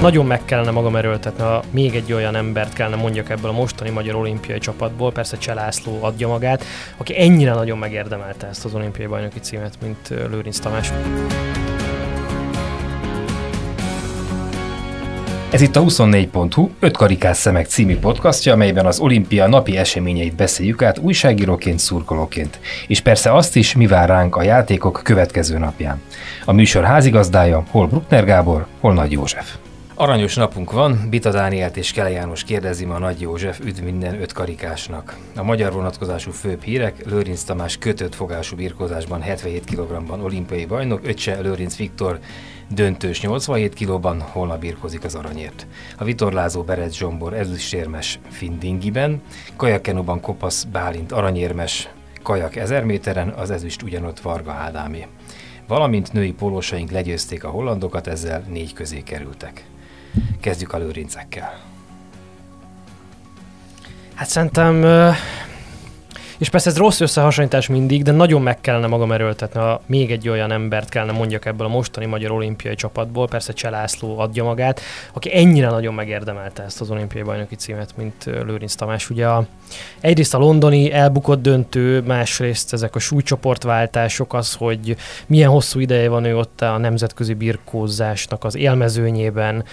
Nagyon meg kellene magam erőltetni, ha még egy olyan embert kellene mondjak ebből a mostani magyar olimpiai csapatból, persze Cselászló adja magát, aki ennyire nagyon megérdemelte ezt az olimpiai bajnoki címet, mint Lőrinc Tamás. Ez itt a 24.hu 5 karikás szemek című podcastja, amelyben az olimpia napi eseményeit beszéljük át újságíróként, szurkolóként. És persze azt is, mi vár ránk a játékok következő napján. A műsor házigazdája hol Bruckner Gábor, hol Nagy József. Aranyos napunk van, Bita Dánielt és Kele János kérdezi ma Nagy József, üdv minden öt karikásnak. A magyar vonatkozású főbb hírek, Lőrinc Tamás kötött fogású birkózásban 77 kg-ban olimpiai bajnok, Öccse Lőrinc Viktor döntős 87 kilóban, holnap birkozik az aranyért. A vitorlázó Berec Zsombor ezüstérmes Findingiben, kajakkenóban Kopasz Bálint aranyérmes, kajak 1000 méteren, az ezüst ugyanott Varga Ádámé. Valamint női pólósaink legyőzték a hollandokat, ezzel négy közé kerültek. Kezdjük a lőrincekkel. Hát szerintem és persze ez rossz összehasonlítás mindig, de nagyon meg kellene magam erőltetni, ha még egy olyan embert kellene mondjak ebből a mostani magyar olimpiai csapatból, persze Cselászló adja magát, aki ennyire nagyon megérdemelte ezt az olimpiai bajnoki címet, mint Lőrinc Tamás. Ugye a, egyrészt a londoni elbukott döntő, másrészt ezek a súlycsoportváltások, az, hogy milyen hosszú ideje van ő ott a nemzetközi birkózásnak az élmezőnyében,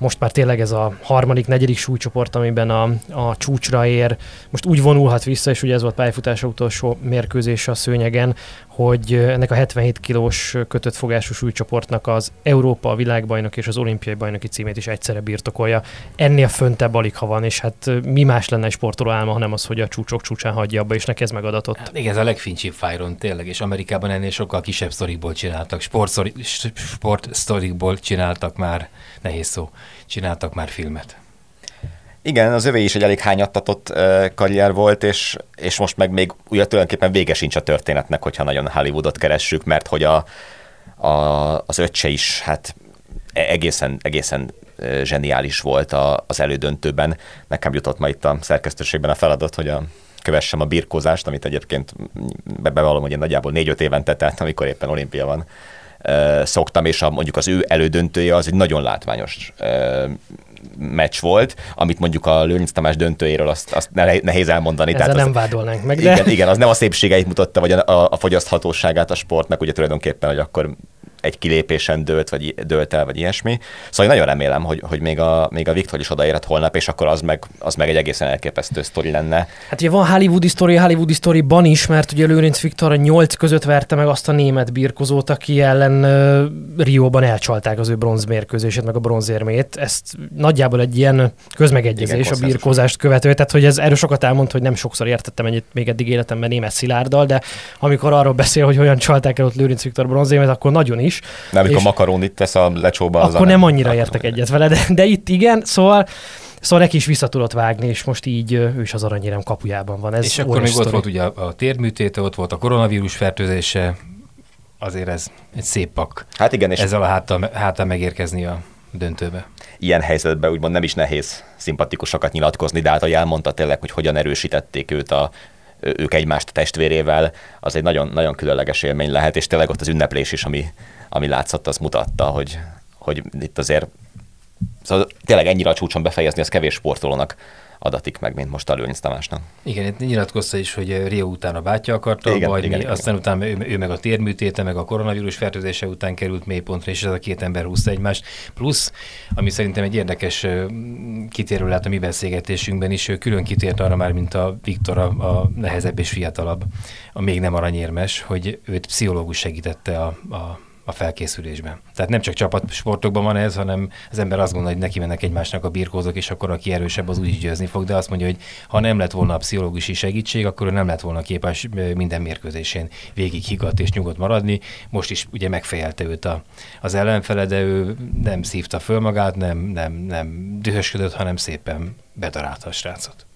most már tényleg ez a harmadik, negyedik súlycsoport, amiben a, a csúcsra ér. Most úgy vonulhat vissza, és ugye ez volt pályafutása utolsó mérkőzés a szőnyegen, hogy ennek a 77 kilós kötött fogású súlycsoportnak az Európa, a világbajnok és az olimpiai bajnoki címét is egyszerre birtokolja. Ennél föntebb alig ha van, és hát mi más lenne egy sportoló álma, hanem az, hogy a csúcsok csúcsán hagyja abba, és neki ez megadatott. Hát igen, ez a legfincsibb fájron tényleg, és Amerikában ennél sokkal kisebb sztorikból csináltak, sport sztorikból csináltak már, nehéz szó, csináltak már filmet. Igen, az övé is egy elég hányattatott karrier volt, és, és most meg még ugye tulajdonképpen vége sincs a történetnek, hogyha nagyon Hollywoodot keressük, mert hogy a, a, az öccse is hát e, egészen, egészen zseniális volt a, az elődöntőben. Nekem jutott ma itt a szerkesztőségben a feladat, hogy a, kövessem a birkózást, amit egyébként bevallom, hogy én nagyjából négy-öt évente, tehát amikor éppen olimpia van, szoktam, és a, mondjuk az ő elődöntője az egy nagyon látványos meccs volt, amit mondjuk a Lőrinc Tamás döntőjéről azt, azt nehéz elmondani. Ezzel Tehát nem az, vádolnánk meg, de... Igen, igen, az nem a szépségeit mutatta, vagy a, a, a fogyaszthatóságát a sportnak, ugye tulajdonképpen, hogy akkor egy kilépésen dőlt, vagy dőlt el, vagy ilyesmi. Szóval én nagyon remélem, hogy, hogy még, a, még a Viktor is odaérhet holnap, és akkor az meg, az meg egy egészen elképesztő sztori lenne. Hát ugye van Hollywoodi sztori, Hollywoodi sztoriban is, mert ugye Lőrinc Viktor a nyolc között verte meg azt a német birkozót, aki ellen uh, Rióban elcsalták az ő bronzmérkőzését, meg a bronzérmét. Ezt nagyjából egy ilyen közmegegyezés Igen, a birkózást követő, tehát hogy ez erről sokat elmond, hogy nem sokszor értettem ennyit még eddig életemben német Szilárddal, de amikor arról beszél, hogy hogyan csalták el ott Lőrinc Viktor bronzérmét, akkor nagyon is is. Nem, amikor makaronit tesz a lecsóba. Akkor nem annyira értek egyet vele, de, de itt igen, szóval Szóval neki is vissza tudott vágni, és most így ő is az aranyérem kapujában van. Ez és akkor még ott volt ugye a térműtéte, ott volt a koronavírus fertőzése, azért ez egy szép pak. Hát igen, és ezzel a háttal, háttal megérkezni a döntőbe. Ilyen helyzetben úgymond nem is nehéz szimpatikusokat nyilatkozni, de hát, hogy elmondta tényleg, hogy hogyan erősítették őt a ők egymást testvérével, az egy nagyon, nagyon különleges élmény lehet, és tényleg ott az ünneplés is, ami, ami látszott, az mutatta, hogy, hogy itt azért szóval tényleg ennyire a csúcson befejezni, az kevés sportolónak adatik meg, mint most a Lőrinc Tamásnak. Igen, nyilatkozta is, hogy Rio után a bátyja akarta igen, mi, igen, aztán igen. utána ő, ő, meg a térműtéte, meg a koronavírus fertőzése után került mélypontra, és ez a két ember húzta egymást. Plusz, ami szerintem egy érdekes kitérő lehet a mi beszélgetésünkben is, ő külön kitért arra már, mint a Viktor, a, a nehezebb és fiatalabb, a még nem aranyérmes, hogy őt pszichológus segítette a, a a felkészülésben. Tehát nem csak csapatsportokban van ez, hanem az ember azt gondolja, hogy neki mennek egymásnak a birkózók, és akkor aki erősebb, az úgyis győzni fog, de azt mondja, hogy ha nem lett volna a pszichológusi segítség, akkor ő nem lett volna képes minden mérkőzésén végig higgadt és nyugodt maradni. Most is ugye megfejelte őt a, az ellenfele, de ő nem szívta föl magát, nem, nem, nem dühösködött, hanem szépen bedarálta a srácot.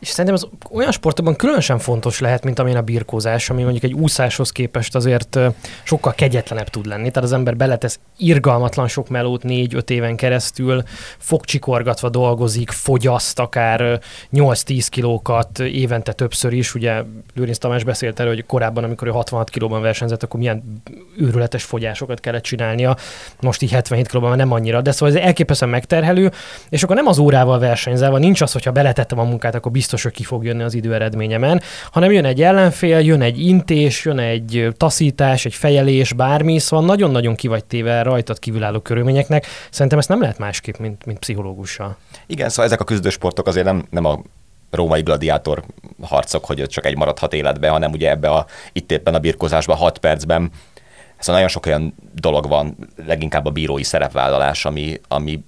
És szerintem ez olyan sportokban különösen fontos lehet, mint amilyen a birkózás, ami mondjuk egy úszáshoz képest azért sokkal kegyetlenebb tud lenni. Tehát az ember beletesz irgalmatlan sok melót négy-öt éven keresztül, fogcsikorgatva dolgozik, fogyaszt akár 8-10 kilókat évente többször is. Ugye Lőrinc Tamás beszélt erről, hogy korábban, amikor ő 66 kilóban versenyzett, akkor milyen őrületes fogyásokat kellett csinálnia. Most így 77 kilóban nem annyira, de szóval ez elképesztően megterhelő, és akkor nem az órával versenyzel, nincs az, hogyha beletettem a munkát, akkor biztos, hogy ki fog jönni az idő eredményemen, hanem jön egy ellenfél, jön egy intés, jön egy taszítás, egy fejelés, bármi, szóval nagyon-nagyon ki vagy téve rajtad kívülálló körülményeknek. Szerintem ezt nem lehet másképp, mint, mint pszichológussal. Igen, szóval ezek a küzdősportok azért nem, nem a római gladiátor harcok, hogy csak egy maradhat életbe, hanem ugye ebbe a, itt éppen a birkozásban 6 percben Szóval nagyon sok olyan dolog van, leginkább a bírói szerepvállalás, ami, ami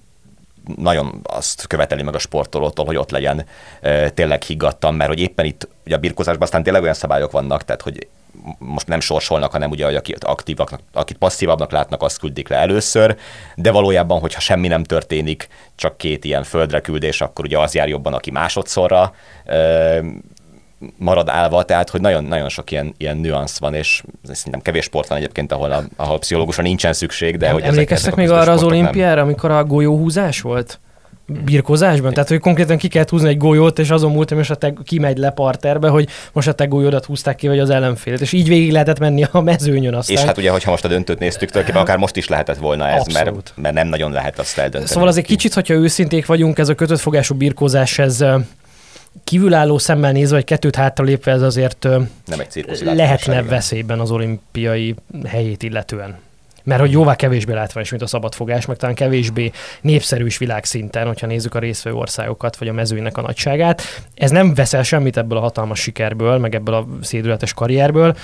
nagyon azt követeli meg a sportolótól, hogy ott legyen e, tényleg higgadtan, mert hogy éppen itt ugye a birkózásban aztán tényleg olyan szabályok vannak, tehát hogy most nem sorsolnak, hanem ugye, hogy akit aktívaknak, akit passzívabbnak látnak, azt küldik le először, de valójában, hogyha semmi nem történik, csak két ilyen földre küldés, akkor ugye az jár jobban, aki másodszorra marad állva, tehát hogy nagyon, nagyon sok ilyen, ilyen nüansz van, és szerintem kevés sport van egyébként, ahol, a, ahol pszichológusra nincsen szükség, de hogy Emlékeztek ezek, ezek még arra az olimpiára, nem. amikor a golyóhúzás volt? birkozásban? Tehát, hogy konkrétan ki kellett húzni egy golyót, és azon múltam, és a te kimegy le parterbe, hogy most a te golyódat húzták ki, vagy az ellenfélet. És így végig lehetett menni a mezőnyön aztán. És hát ugye, hogyha most a döntőt néztük, tulajdonképpen akár most is lehetett volna ez, mert, mert, nem nagyon lehet azt eldönteni. Szóval azért kicsit, hogyha őszinték vagyunk, ez a kötött fogású birkózás, ez kívülálló szemmel nézve, vagy kettőt hátralépve ez azért nem egy lehetne veszélyben az olimpiai helyét illetően. Mert hogy jóval kevésbé látványos, mint a szabadfogás, meg talán kevésbé népszerű is világszinten, hogyha nézzük a részvevő országokat, vagy a mezőinek a nagyságát. Ez nem veszel semmit ebből a hatalmas sikerből, meg ebből a szédületes karrierből.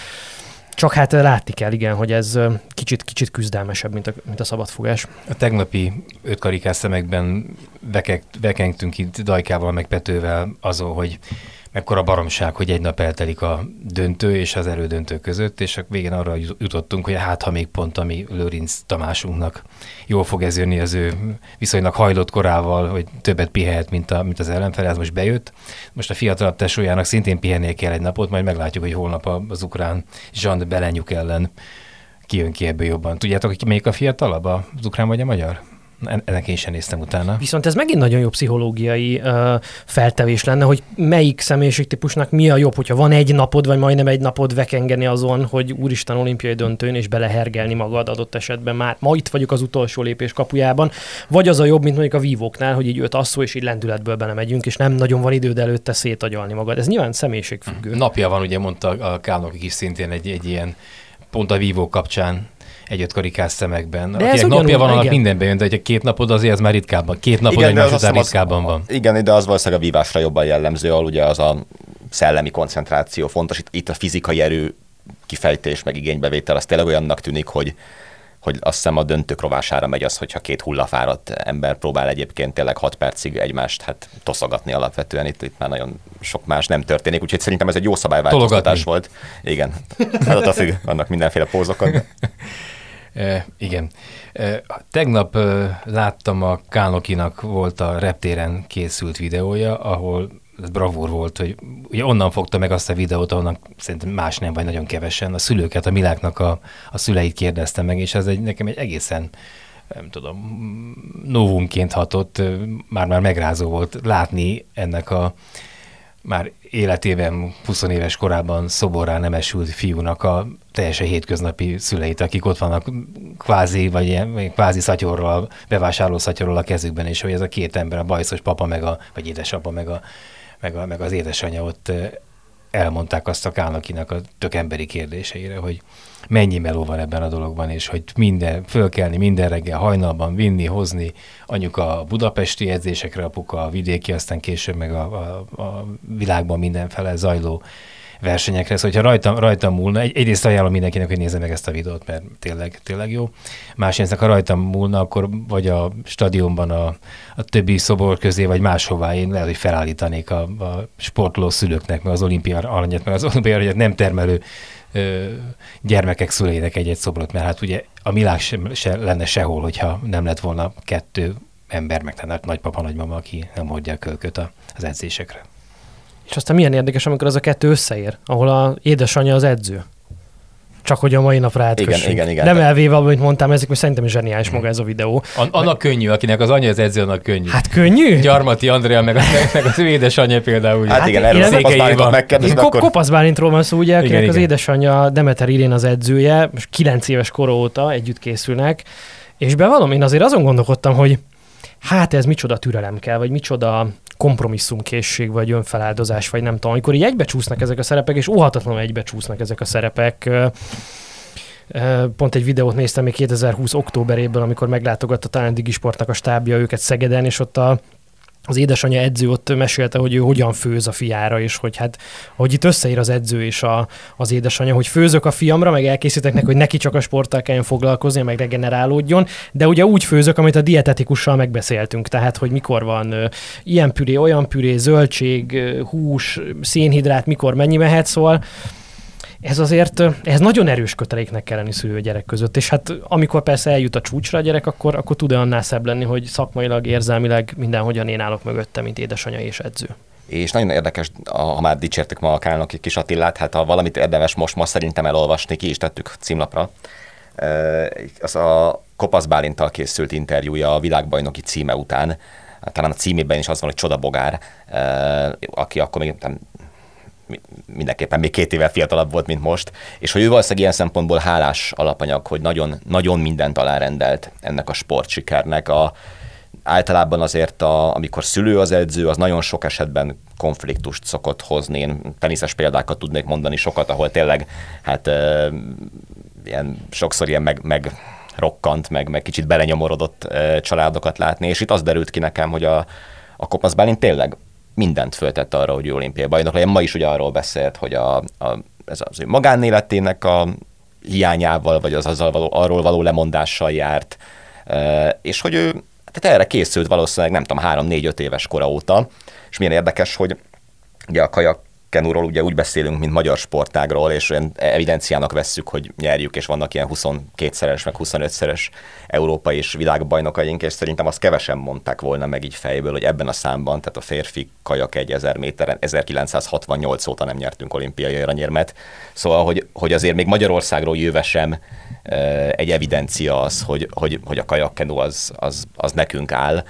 Csak hát látni kell, igen, hogy ez kicsit, kicsit küzdelmesebb, mint a, mint a szabadfogás. A tegnapi ötkarikás szemekben vekek, vekengtünk itt Dajkával, meg Petővel azon, hogy mekkora baromság, hogy egy nap eltelik a döntő és az elődöntő között, és a végén arra jutottunk, hogy hát ha még pont, ami Lőrinc Tamásunknak jól fog ez jönni az ő viszonylag hajlott korával, hogy többet pihehet, mint, a, mint az ellenfel, ez most bejött. Most a fiatalabb tesójának szintén pihennie kell egy napot, majd meglátjuk, hogy holnap az ukrán Jean Belenyuk ellen kijön ki ebből jobban. Tudjátok, hogy melyik a fiatalabb, az ukrán vagy a magyar? Ennek én sem néztem utána. Viszont ez megint nagyon jó pszichológiai uh, feltevés lenne, hogy melyik személyiségtípusnak mi a jobb, hogyha van egy napod, vagy majdnem egy napod vekengeni azon, hogy úristen olimpiai döntőn, és belehergelni magad adott esetben már. Ma itt vagyok az utolsó lépés kapujában, vagy az a jobb, mint mondjuk a vívóknál, hogy így öt asszó, és így lendületből belemegyünk, és nem nagyon van időd előtte szétagyalni magad. Ez nyilván személyiségfüggő. Napja van, ugye mondta a Kálnok is szintén egy, egy ilyen pont a vívók kapcsán egy ötkarikás szemekben. De Akinek napja van, annak mindenbe jön, de egy két napod azért ez már ritkábban. Két napod igen, egymás után ritkábban van. Igen, de az valószínűleg a vívásra jobban jellemző, ahol ugye az a szellemi koncentráció fontos. Itt, itt a fizikai erő kifejtés, meg igénybevétel, az tényleg olyannak tűnik, hogy, hogy azt hiszem a döntők rovására megy az, hogyha két hullafáradt ember próbál egyébként tényleg 6 percig egymást hát toszogatni alapvetően, itt, itt már nagyon sok más nem történik, úgyhogy szerintem ez egy jó szabályváltoztatás volt. Igen, hát a függ, vannak mindenféle pózokon. Igen. Tegnap láttam a Kánokinak volt a reptéren készült videója, ahol ez bravúr volt, hogy ugye onnan fogta meg azt a videót, ahonnan szerintem más nem, vagy nagyon kevesen. A szülőket, a Miláknak a, a szüleit kérdezte meg, és ez egy, nekem egy egészen nem tudom, novumként hatott, már-már megrázó volt látni ennek a már életében, 20 éves korában szoborrá nem esült fiúnak a teljesen hétköznapi szüleit, akik ott vannak kvázi, vagy ilyen, kvázi szatyorral, bevásárló szatyorral a kezükben, és hogy ez a két ember, a bajszos papa, meg a, vagy édesapa, meg, a, meg, a, meg az édesanyja ott elmondták azt a Kálnakinak a tök emberi kérdéseire, hogy mennyi meló van ebben a dologban, és hogy minden, fölkelni minden reggel, hajnalban vinni, hozni, anyuka a budapesti edzésekre, apuka a vidéki, aztán később meg a, a, a világban mindenfele zajló versenyekre. Szóval, hogyha rajtam, rajtam múlna, egy, egyrészt ajánlom mindenkinek, hogy nézze meg ezt a videót, mert tényleg, tényleg jó. Másrészt, ha rajtam múlna, akkor vagy a stadionban a, a többi szobor közé, vagy máshová én lehet, hogy felállítanék a, a sportoló szülőknek, meg az olimpia aranyat, meg az olimpia aranyat nem termelő ö, gyermekek szüleinek egy-egy szobrot, mert hát ugye a világ sem, se lenne sehol, hogyha nem lett volna kettő ember, meg nagypapa, nagymama, aki nem hordja a kölköt az edzésekre. És aztán milyen érdekes, amikor az a kettő összeér, ahol a édesanyja az edző. Csak hogy a mai napra átkössünk. Igen, igen, igen. Nem elvéve, amit mondtam, ezek most szerintem is zseniális maga ez a videó. An- annak könnyű, akinek az anyja az edző, annak könnyű. Hát könnyű? Gyarmati Andrea, meg, meg az édesanyja például. Hát, hát igen, erről Székely Kopasz Bálintot Éva. megkérdezni, Kop- akkor... Kopasz Bálintról van szó, ugye, akinek Igen, az igen. édesanyja Demeter Irén az edzője, most 9 éves kor óta együtt készülnek, és bevallom, én azért azon gondolkodtam, hogy hát ez micsoda türelem kell, vagy micsoda kompromisszumkészség, vagy önfeláldozás, vagy nem tudom, amikor így egybecsúsznak ezek a szerepek, és óhatatlanul egybecsúsznak ezek a szerepek. Pont egy videót néztem még 2020 októberében, amikor meglátogatta talán Digisportnak a stábja őket Szegeden, és ott a az édesanyja edző ott mesélte, hogy ő hogyan főz a fiára, és hogy hát, hogy itt összeír az edző és a, az édesanyja, hogy főzök a fiamra, meg elkészítek neki, hogy neki csak a sporttal kelljen foglalkozni, meg regenerálódjon, de ugye úgy főzök, amit a dietetikussal megbeszéltünk, tehát, hogy mikor van ö, ilyen püré, olyan püré, zöldség, ö, hús, szénhidrát, mikor mennyi mehet, szóval ez azért, ö, ez nagyon erős köteléknek kell lenni szülő gyerek között, és hát amikor persze eljut a csúcsra a gyerek, akkor, akkor tud-e annál szebb lenni, hogy szakmailag, érzelmileg mindenhogyan én állok mögötte, mint édesanyja és edző. És nagyon érdekes, ha már dicsértük ma a Kálnoki kis Attillát, hát ha valamit érdemes most ma szerintem elolvasni, ki is tettük címlapra. Ö, Az a Kopasz Bálinttal készült interjúja a világbajnoki címe után. Talán a címében is az van, hogy Csodabogár, ö, aki akkor még nem, mindenképpen még két évvel fiatalabb volt, mint most, és hogy ő valószínűleg ilyen szempontból hálás alapanyag, hogy nagyon, nagyon mindent alárendelt ennek a sportsikernek. A, általában azért, a, amikor szülő az edző, az nagyon sok esetben konfliktust szokott hozni. Én teniszes példákat tudnék mondani sokat, ahol tényleg hát e, ilyen, sokszor ilyen meg, meg rokkant, meg, meg kicsit belenyomorodott e, családokat látni, és itt az derült ki nekem, hogy a, a Kopasz Bálint tényleg mindent föltette arra, hogy olimpiai bajnok legyen. Ma is ugye arról beszélt, hogy a, a, ez az ő magánéletének a hiányával, vagy az azzal való, arról való lemondással járt, e, és hogy ő tehát erre készült valószínűleg, nem tudom, három, négy, öt éves kora óta, és milyen érdekes, hogy ugye a kajak kenúról ugye úgy beszélünk, mint magyar sportágról, és olyan evidenciának vesszük, hogy nyerjük, és vannak ilyen 22-szeres, meg 25-szeres európai és világbajnokaink, és szerintem azt kevesen mondták volna meg így fejből, hogy ebben a számban, tehát a férfi kajak egy 1000 méteren 1968 óta nem nyertünk olimpiai aranyérmet. Szóval, hogy, hogy azért még Magyarországról jöve sem eh, egy evidencia az, hogy, hogy, hogy a kajakkenú az, az, az nekünk áll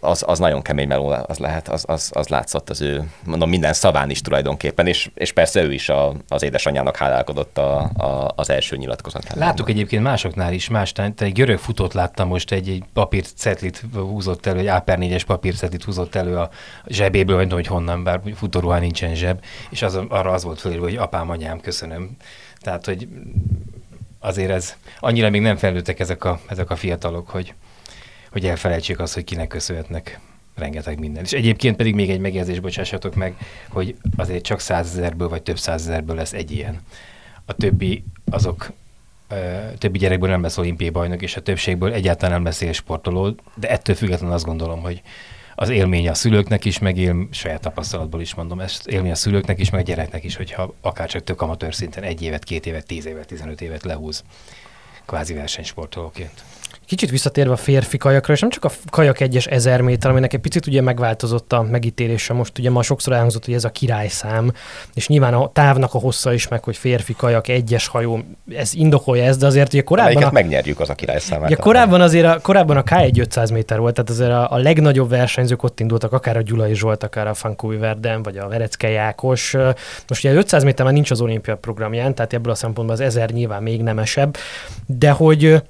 az, az nagyon kemény meló az lehet, az, az, az látszott az ő, mondom, minden szaván is tulajdonképpen, és, és persze ő is a, az édesanyjának hálálkodott a, a, az első nyilatkozatán. Láttuk egyébként másoknál is, más, te egy görög futót láttam most, egy, egy papírcetlit húzott elő, egy Áper 4-es papírcetlit húzott elő a zsebéből, tudom, hogy honnan, bár futóruhán nincsen zseb, és az, arra az volt fölírva, hogy apám, anyám, köszönöm. Tehát, hogy azért ez, annyira még nem fejlődtek ezek a, ezek a fiatalok, hogy, hogy elfelejtsék azt, hogy kinek köszönhetnek rengeteg minden. És egyébként pedig még egy megjegyzés, bocsássatok meg, hogy azért csak százezerből vagy több százezerből lesz egy ilyen. A többi azok többi gyerekből nem lesz olimpiai bajnok, és a többségből egyáltalán nem lesz élsportoló, de ettől függetlenül azt gondolom, hogy az élmény a szülőknek is, meg él, saját tapasztalatból is mondom, ezt élmény a szülőknek is, meg a gyereknek is, hogyha akár csak tök amatőr szinten egy évet, két évet, tíz évet, tizenöt évet lehúz kvázi versenysportolóként. Kicsit visszatérve a férfi kajakra, és nem csak a kajak egyes ezer méter, aminek egy picit ugye megváltozott a megítélése. Most ugye ma sokszor elhangzott, hogy ez a királyszám, és nyilván a távnak a hossza is meg, hogy férfi kajak, egyes hajó, ez indokolja ezt, de azért ugye korábban... Melyiket A, megnyerjük az a királyszámát. ugye korábban azért a, korábban a K1 500 méter volt, tehát azért a, a legnagyobb versenyzők ott indultak, akár a Gyulai Zsolt, akár a Fankói Verden, vagy a Verecke Jákos. Most ugye 500 méter már nincs az olimpia programján, tehát ebből a szempontból az 1000 nyilván még nemesebb, de hogy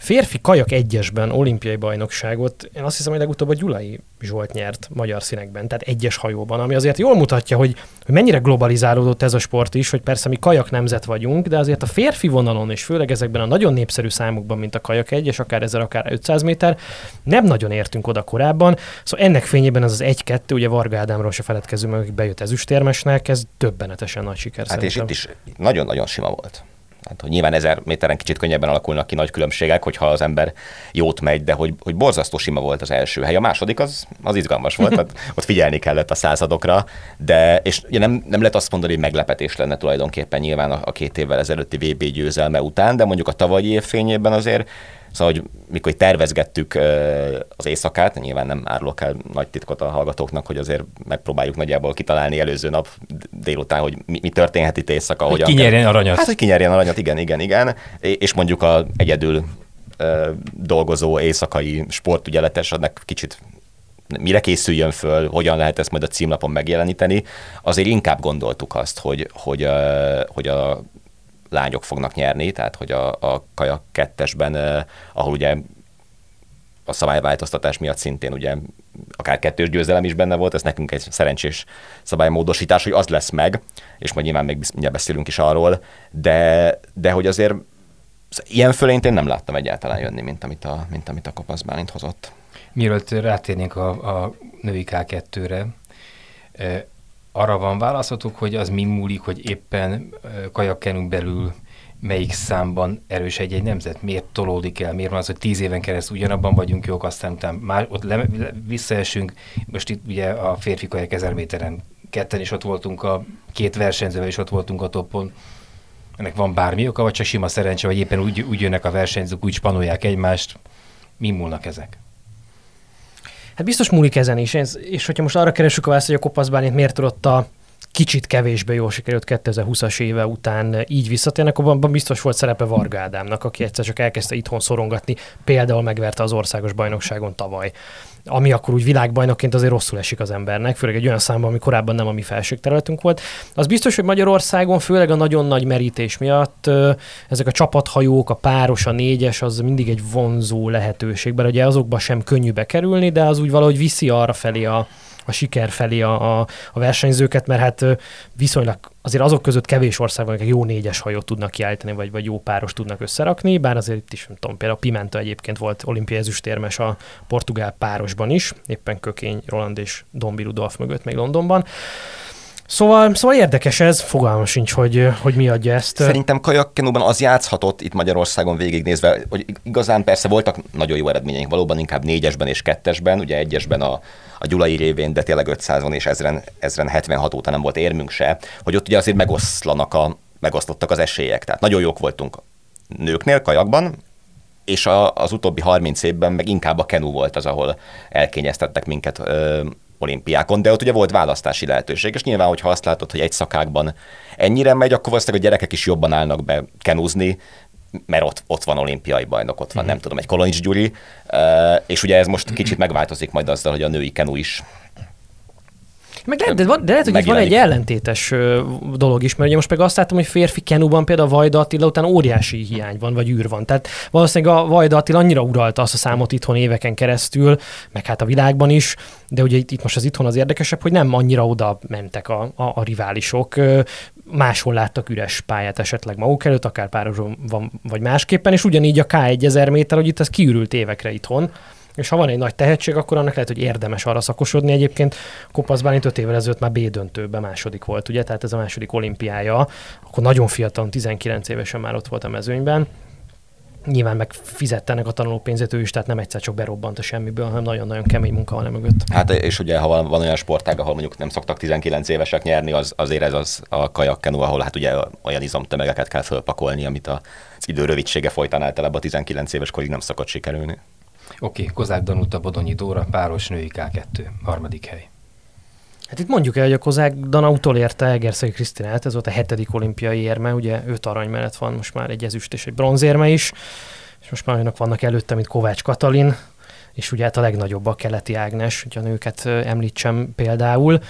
férfi kajak egyesben olimpiai bajnokságot, én azt hiszem, hogy legutóbb a Gyulai Zsolt nyert magyar színekben, tehát egyes hajóban, ami azért jól mutatja, hogy, hogy mennyire globalizálódott ez a sport is, hogy persze mi kajak nemzet vagyunk, de azért a férfi vonalon, és főleg ezekben a nagyon népszerű számokban, mint a kajak egy, és akár 1000, akár 500 méter, nem nagyon értünk oda korábban. Szóval ennek fényében az az 1-2, ugye Varga Ádámról se feledkezünk hogy bejött ezüstérmesnek, ez döbbenetesen nagy siker Hát és szerintem. itt is nagyon-nagyon sima volt. Hát, hogy nyilván ezer méteren kicsit könnyebben alakulnak ki nagy különbségek, hogyha az ember jót megy, de hogy, hogy borzasztó sima volt az első hely. A második az, az izgalmas volt, tehát ott figyelni kellett a századokra, de és ugye nem, nem lehet azt mondani, hogy meglepetés lenne tulajdonképpen nyilván a, a két évvel ezelőtti VB győzelme után, de mondjuk a tavalyi év fényében azért Szóval, hogy mikor tervezgettük az éjszakát, nyilván nem árulok el nagy titkot a hallgatóknak, hogy azért megpróbáljuk nagyjából kitalálni előző nap délután, hogy mi, mi történhet itt éjszaka. Hogy kinyerjen aranyat. Hát, hogy kinyerjen aranyat, igen, igen, igen. És mondjuk a egyedül dolgozó éjszakai sportügyeletes, annak kicsit mire készüljön föl, hogyan lehet ezt majd a címlapon megjeleníteni, azért inkább gondoltuk azt, hogy, hogy, hogy a lányok fognak nyerni, tehát hogy a, a kajak kettesben, ahol ugye a szabályváltoztatás miatt szintén ugye akár kettős győzelem is benne volt, ez nekünk egy szerencsés szabálymódosítás, hogy az lesz meg, és majd nyilván még mindjárt beszélünk is arról, de, de hogy azért ilyen fölényt én nem láttam egyáltalán jönni, mint amit a, mint amit a Kopasz Bálint hozott. Mielőtt rátérnénk a, a női K2-re, arra van válaszotok, hogy az mi múlik, hogy éppen kajakkenünk belül melyik számban erős egy-egy nemzet? Miért tolódik el? Miért van az, hogy tíz éven keresztül ugyanabban vagyunk jók, aztán utána már ott le, le, visszaesünk. Most itt ugye a férfi kajak ezer méteren ketten is ott voltunk, a két versenyzővel is ott voltunk a toppon. Ennek van bármi oka, vagy csak sima szerencse, vagy éppen úgy, úgy jönnek a versenyzők, úgy spanolják egymást. Mi múlnak ezek? Hát biztos múlik ezen is, és hogyha most arra keresünk a választ, hogy a kopaszbánét miért tudott a kicsit kevésbé jól sikerült 2020-as éve után így visszatérnek, abban biztos volt szerepe Varga Ádámnak, aki egyszer csak elkezdte itthon szorongatni, például megverte az országos bajnokságon tavaly ami akkor úgy világbajnokként azért rosszul esik az embernek, főleg egy olyan számban, ami korábban nem a mi felségterületünk volt. Az biztos, hogy Magyarországon, főleg a nagyon nagy merítés miatt ezek a csapathajók, a páros, a négyes, az mindig egy vonzó lehetőség, mert ugye azokba sem könnyű bekerülni, de az úgy valahogy viszi arra felé a, a siker felé a, a, a versenyzőket, mert hát viszonylag azért azok között kevés ország van, akik jó négyes hajót tudnak kiállítani, vagy, vagy jó páros tudnak összerakni, bár azért itt is, nem tudom, például Pimenta egyébként volt olimpiai ezüstérmes a portugál párosban is, éppen Kökény Roland és Dombi Rudolf mögött még Londonban. Szóval, szóval érdekes ez, fogalmam sincs, hogy, hogy mi adja ezt. Szerintem kajakkenóban az játszhatott itt Magyarországon végignézve, hogy igazán persze voltak nagyon jó eredményeink, valóban inkább négyesben és kettesben, ugye egyesben a, a Gyulai révén, de tényleg 500-on és ezren, ezren 76 óta nem volt érmünk se, hogy ott ugye azért megoszlanak a, megosztottak az esélyek. Tehát nagyon jók voltunk nőknél kajakban, és a, az utóbbi 30 évben meg inkább a kenu volt az, ahol elkényeztettek minket ö, olimpiákon, de ott ugye volt választási lehetőség, és nyilván, hogyha azt látod, hogy egy szakákban ennyire megy, akkor valószínűleg a gyerekek is jobban állnak be kenúzni, mert ott, ott van olimpiai bajnok, ott van, mm. nem tudom, egy Kolonics Gyuri, és ugye ez most kicsit megváltozik majd azzal, hogy a női kenu is meg lehet, de, van, de lehet, hogy itt van egy ellentétes dolog is, mert ugye most meg azt láttam, hogy férfi kenuban például a Vajda Attila után óriási hiány van, vagy űr van. Tehát valószínűleg a Vajda Attila annyira uralta azt a számot itthon éveken keresztül, meg hát a világban is, de ugye itt, itt most az itthon az érdekesebb, hogy nem annyira oda mentek a, a, a riválisok, máshol láttak üres pályát esetleg maguk előtt, akár pároson van, vagy másképpen, és ugyanígy a K1000 méter, hogy itt ez kiürült évekre itthon, és ha van egy nagy tehetség, akkor annak lehet, hogy érdemes arra szakosodni. Egyébként Kopasz Bálint 5 évvel ezelőtt már B döntőben második volt, ugye, tehát ez a második olimpiája, akkor nagyon fiatal, 19 évesen már ott volt a mezőnyben. Nyilván meg fizettenek a tanuló pénzét ő is, tehát nem egyszer csak berobbant a semmiből, hanem nagyon-nagyon kemény munka van mögött. Hát és ugye, ha van, van olyan sportág, ahol mondjuk nem szoktak 19 évesek nyerni, az, azért ez az a kajakkenu, ahol hát ugye olyan izomtömegeket kell fölpakolni, amit az idő rövidsége folytán általában a 19 éves korig nem szokott sikerülni. Oké, okay, Kozák Danuta, Bodonyi Dóra, páros női K2, harmadik hely. Hát itt mondjuk el, hogy a Kozák Dana utolérte Egerszegi Krisztinát, ez volt a hetedik olimpiai érme, ugye öt arany mellett van most már egy ezüst és egy bronzérme is, és most már olyanok vannak előtte, mint Kovács Katalin, és ugye hát a legnagyobb a keleti Ágnes, hogy a nőket említsem például.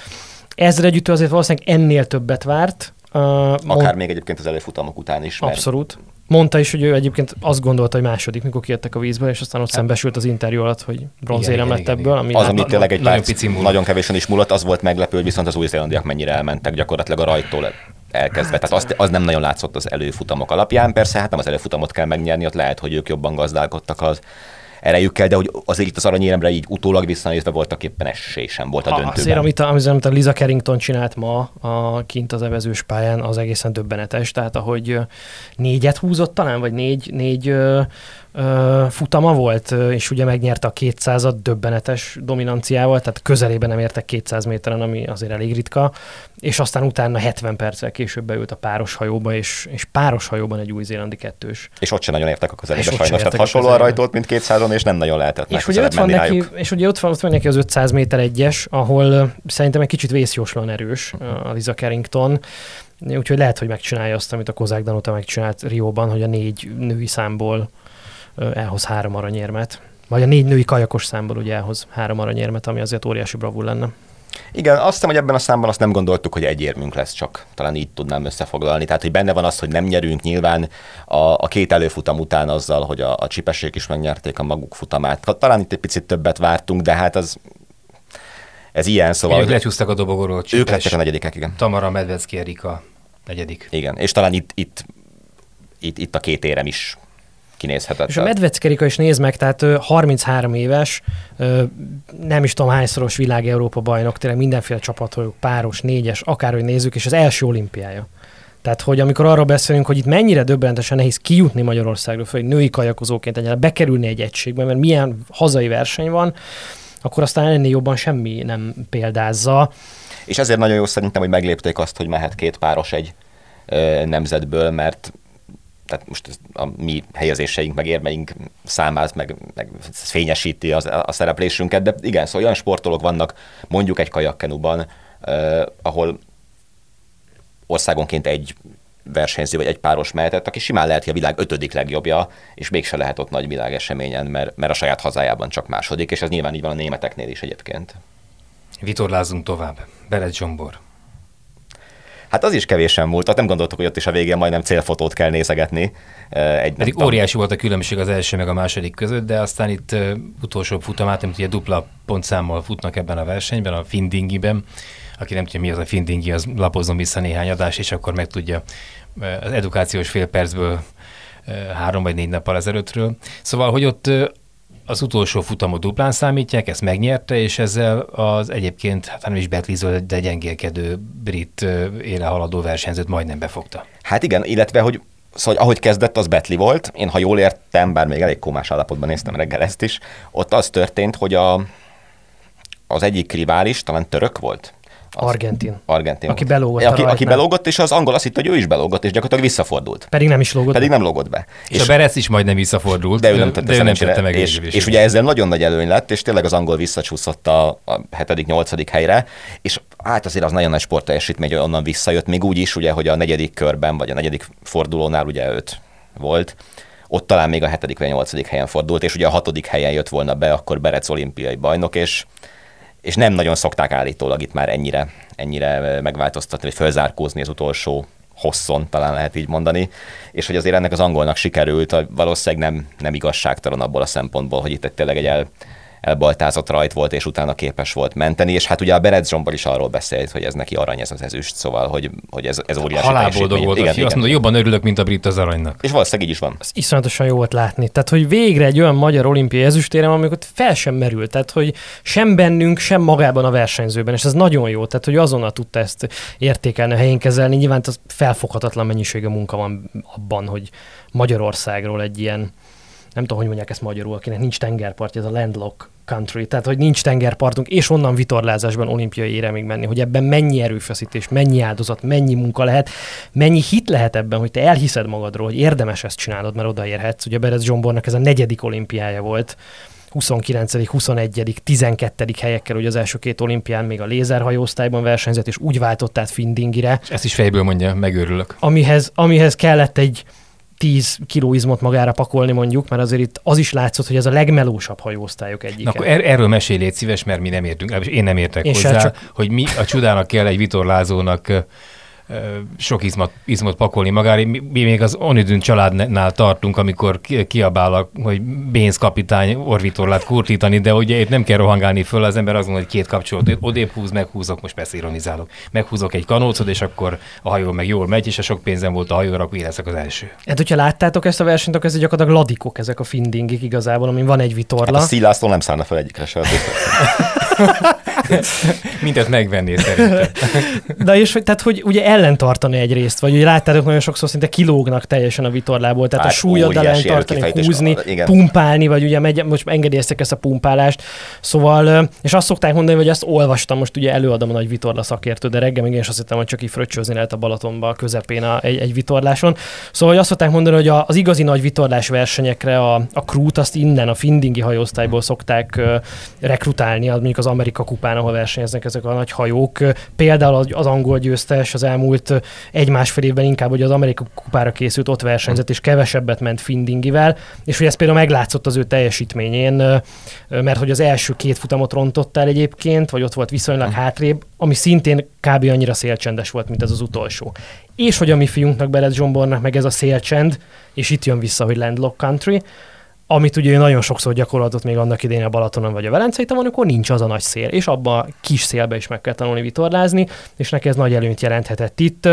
Ezre együtt azért valószínűleg ennél többet várt. Uh, Akár mond... még egyébként az előfutamok után is. Mert... Abszolút. Mondta is, hogy ő egyébként azt gondolta, hogy második, mikor kijöttek a vízből, és aztán ott hát. szembesült az interjú alatt, hogy bronzérem lett igen, ebből. Ami az, amit tényleg egy nagyon, pici nagyon kevésen is múlott, az volt meglepő, hogy viszont az új zélandiak mennyire elmentek gyakorlatilag a rajtól elkezdve. Hát, Tehát azt, az nem nagyon látszott az előfutamok alapján. Persze, hát nem az előfutamot kell megnyerni, ott lehet, hogy ők jobban gazdálkodtak az erejükkel, de hogy azért itt az aranyéremre így utólag visszanézve voltak éppen esély sem volt a döntőben. Azért, amit a, amit a Liza Carrington csinált ma a, kint az evezős pályán, az egészen döbbenetes. Tehát ahogy négyet húzott talán, vagy négy, négy futama volt, és ugye megnyerte a 200-at döbbenetes dominanciával, tehát közelében nem értek 200 méteren, ami azért elég ritka, és aztán utána 70 perccel később beült a páros hajóba, és, és páros hajóban egy új-zélandi kettős. És ott sem nagyon értek a közelébe sajnos, tehát hasonlóan rajtolt, mint 200-on, és nem nagyon lehetett és ugye, ott van neki, és ugye ott van, ott van neki az 500 méter egyes, ahol szerintem egy kicsit vészjóslan erős a Liza Carrington, úgyhogy lehet, hogy megcsinálja azt, amit a Kozák Danuta megcsinált Rióban, hogy a négy női számból elhoz három aranyérmet. Vagy a négy női kajakos számból ugye elhoz három aranyérmet, ami azért óriási bravúr lenne. Igen, azt hiszem, hogy ebben a számban azt nem gondoltuk, hogy egy érmünk lesz csak. Talán így tudnám összefoglalni. Tehát, hogy benne van az, hogy nem nyerünk nyilván a, a két előfutam után azzal, hogy a, a csipessék is megnyerték a maguk futamát. Talán itt egy picit többet vártunk, de hát az ez ilyen, szóval... Ők lecsúsztak a dobogóról. Ők lettek a negyedikek, igen. Tamara Medvecki Erika negyedik. Igen, és talán itt, itt, itt, itt a két érem is kinézhetett. És a Medveckerika is néz meg, tehát 33 éves, nem is tudom hányszoros világ Európa bajnok, tényleg mindenféle csapathajók, páros, négyes, akárhogy nézzük, és az első olimpiája. Tehát, hogy amikor arról beszélünk, hogy itt mennyire döbbenetesen nehéz kijutni Magyarországról, hogy női kajakozóként egyáltalán bekerülni egy egységbe, mert milyen hazai verseny van, akkor aztán ennél jobban semmi nem példázza. És ezért nagyon jó szerintem, hogy meglépték azt, hogy mehet két páros egy nemzetből, mert tehát most a mi helyezéseink, meg érmeink számát, meg, meg fényesíti az, a szereplésünket, de igen, szóval olyan sportolók vannak mondjuk egy kajakkenuban, eh, ahol országonként egy versenyző vagy egy páros mehetett, aki simán lehet, hogy a világ ötödik legjobbja, és mégse lehet ott nagy világeseményen, mert, mert a saját hazájában csak második, és ez nyilván így van a németeknél is egyébként. Vitorlázunk tovább. Belet Zsombor. Hát az is kevésen múlt, tehát nem gondoltuk, hogy ott is a végén majdnem célfotót kell nézegetni. Egy Pedig nem óriási volt a különbség az első meg a második között, de aztán itt utolsó futamát, amit ugye dupla pontszámmal futnak ebben a versenyben, a Findingiben. Aki nem tudja, mi az a Findingi, az lapozom vissza néhány adás, és akkor meg tudja az edukációs fél percből három vagy négy nappal ezelőttről. Szóval, hogy ott az utolsó futamot duplán számítják, ezt megnyerte, és ezzel az egyébként, hát nem is betlíző, de gyengélkedő brit éle haladó versenyzőt majdnem befogta. Hát igen, illetve, hogy Szóval ahogy kezdett, az Betli volt. Én, ha jól értem, bár még elég komás állapotban néztem reggel ezt is, ott az történt, hogy a, az egyik rivális talán török volt, az Argentin. Argentin. Aki belógott. Aki, aki belógott, és az angol azt hitt, hogy ő is belógott, és gyakorlatilag visszafordult. Pedig nem is lógott Pedig be. nem lógott be. És, és a Beresz is majdnem visszafordult. De ő nem tette, de ő nem tette meg. És, és, és ugye ezzel nagyon nagy előny lett, és tényleg az angol visszacsúszott a, a 7.-8. helyre, és hát azért az nagyon nagy sportteljesítmény, hogy onnan visszajött, még úgy is, ugye, hogy a negyedik körben, vagy a negyedik fordulónál ugye őt volt, ott talán még a hetedik vagy a nyolcadik helyen fordult, és ugye a hatodik helyen jött volna be, akkor Berec olimpiai bajnok, és és nem nagyon szokták állítólag itt már ennyire, ennyire megváltoztatni, vagy fölzárkózni az utolsó hosszon, talán lehet így mondani, és hogy azért ennek az angolnak sikerült, valószínűleg nem, nem igazságtalan abból a szempontból, hogy itt tényleg egy el, elbaltázott rajt volt, és utána képes volt menteni, és hát ugye a Berec Zsombor is arról beszélt, hogy ez neki arany ez az ezüst, szóval, hogy, hogy ez, ez óriási Halálboldog volt, igen, igen, azt mondta, jobban örülök, mint a brit az aranynak. És valószínűleg így is van. Ez iszonyatosan jó volt látni. Tehát, hogy végre egy olyan magyar olimpiai ezüstérem, amikor fel sem merült. Tehát, hogy sem bennünk, sem magában a versenyzőben, és ez nagyon jó. Tehát, hogy azonnal tudta ezt értékelni, a helyén kezelni. Nyilván az felfoghatatlan mennyisége munka van abban, hogy Magyarországról egy ilyen nem tudom, hogy mondják ezt magyarul, akinek nincs tengerpartja, ez a landlock country, tehát hogy nincs tengerpartunk, és onnan vitorlázásban olimpiai éremig menni, hogy ebben mennyi erőfeszítés, mennyi áldozat, mennyi munka lehet, mennyi hit lehet ebben, hogy te elhiszed magadról, hogy érdemes ezt csinálod, mert odaérhetsz. Ugye Berez Zsombornak ez a negyedik olimpiája volt, 29., 21., 12. helyekkel, ugye az első két olimpián még a lézerhajóosztályban versenyzett, és úgy váltott át Findingire. Ezt is fejből mondja, megőrülök. Amihez, amihez kellett egy 10 kiló izmot magára pakolni mondjuk, mert azért itt az is látszott, hogy ez a legmelósabb hajóosztályok egyik. Na, akkor er- erről mesélj légy szíves, mert mi nem értünk, én nem értek én hozzá, csak... hogy mi a csodának kell egy vitorlázónak sok izmot, izmot pakolni magára. Mi, mi még az Onidün családnál tartunk, amikor kiabál, hogy Bénz kapitány orvitorlát kurtítani, de ugye itt nem kell rohangálni föl, az ember azon, hogy két kapcsolat, odébb húz, meghúzok, most persze ironizálok, meghúzok egy kanócot, és akkor a hajó meg jól megy, és a sok pénzem volt a hajóra, akkor én leszek az első. Hát, hogyha láttátok ezt a versenyt, akkor ez gyakorlatilag ladikok ezek a findingik igazából, amin van egy vitorla. Hát a Szilászló nem szállna fel egyikre se. Mindet megvenné szerintem. De és tehát, hogy ugye ellentartani egy részt, vagy ugye láttátok nagyon sokszor szinte kilógnak teljesen a vitorlából, tehát hát, a súlyod ellen tartani, húzni, igen. pumpálni, vagy ugye megy, most engedélyeztek ezt a pumpálást. Szóval, és azt szokták mondani, hogy azt olvastam, most ugye előadom a nagy vitorla szakértő, de reggel még én is azt hittem, hogy csak így fröccsözni lehet a Balatonba a közepén a, egy, egy vitorláson. Szóval, hogy azt szokták mondani, hogy az igazi nagy vitorlás versenyekre a, a krút azt innen, a Findingi hajóosztályból szokták rekrutálni, az mondjuk az Amerika kupán, ahol versenyeznek ezek a nagy hajók. Például az angol győztes az elmúlt egy-másfél évben inkább, hogy az Amerika kupára készült, ott versenyzett, és kevesebbet ment Findingivel, és hogy ez például meglátszott az ő teljesítményén, mert hogy az első két futamot rontott el egyébként, vagy ott volt viszonylag uh-huh. hátrébb, ami szintén kb. annyira szélcsendes volt, mint ez az utolsó. És hogy a mi fiunknak, Bered Zsombornak meg ez a szélcsend, és itt jön vissza, hogy landlock country, amit ugye nagyon sokszor gyakorlatot még annak idején a Balatonon vagy a Velencei tavon, akkor nincs az a nagy szél, és abba a kis szélbe is meg kell tanulni vitorlázni, és neki ez nagy előnyt jelenthetett itt.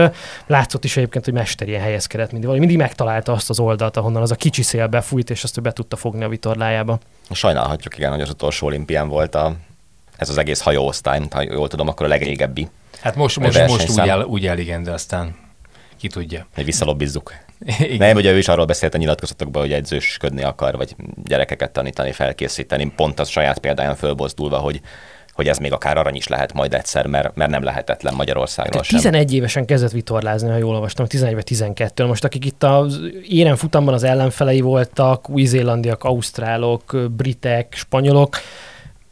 Látszott is egyébként, hogy mester ilyen helyezkedett mindig, mindig megtalálta azt az oldalt, ahonnan az a kicsi szél befújt, és azt ő be tudta fogni a vitorlájába. Sajnálhatjuk, igen, hogy az utolsó olimpián volt a, ez az egész hajóosztály, ha jól tudom, akkor a legrégebbi. Hát most, most, most úgy, el, úgy el, igen, de aztán ki tudja. Hogy visszalobbizzuk. Igen. Nem, ugye ő is arról beszélt a nyilatkozatokban, hogy edzősködni akar, vagy gyerekeket tanítani, felkészíteni, pont az saját példáján fölbozdulva, hogy hogy ez még akár arany is lehet majd egyszer, mert, mert nem lehetetlen Magyarországról sem. 11 évesen kezdett vitorlázni, ha jól olvastam, 11 vagy 12 Most akik itt az éren futamban az ellenfelei voltak, új-zélandiak, ausztrálok, britek, spanyolok,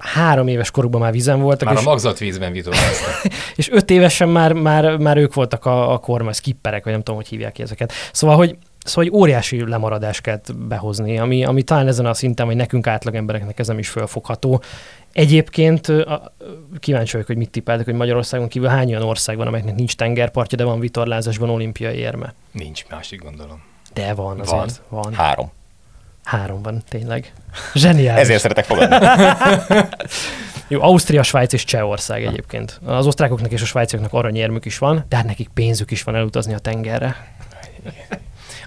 három éves korukban már vízen voltak. Már és, a magzatvízben vitorláztak. és öt évesen már, már, már ők voltak a, a kormány skipperek, vagy nem tudom, hogy hívják ki ezeket. Szóval, hogy Szóval egy óriási lemaradást kell behozni, ami, ami talán ezen a szinten, hogy nekünk átlagembereknek ez nem is fölfogható. Egyébként kíváncsi vagyok, hogy mit tippeltek, hogy Magyarországon kívül hány olyan ország van, amelynek nincs tengerpartja, de van vitorlázásban olimpiai érme? Nincs, másik gondolom. De van azért. Van. van. Három. Három van, tényleg. Zseniális. Ezért szeretek fogadni. Jó, Ausztria, Svájc és Csehország egyébként. Az osztrákoknak és a svájciaknak aranyérmük is van, de hát nekik pénzük is van elutazni a tengerre.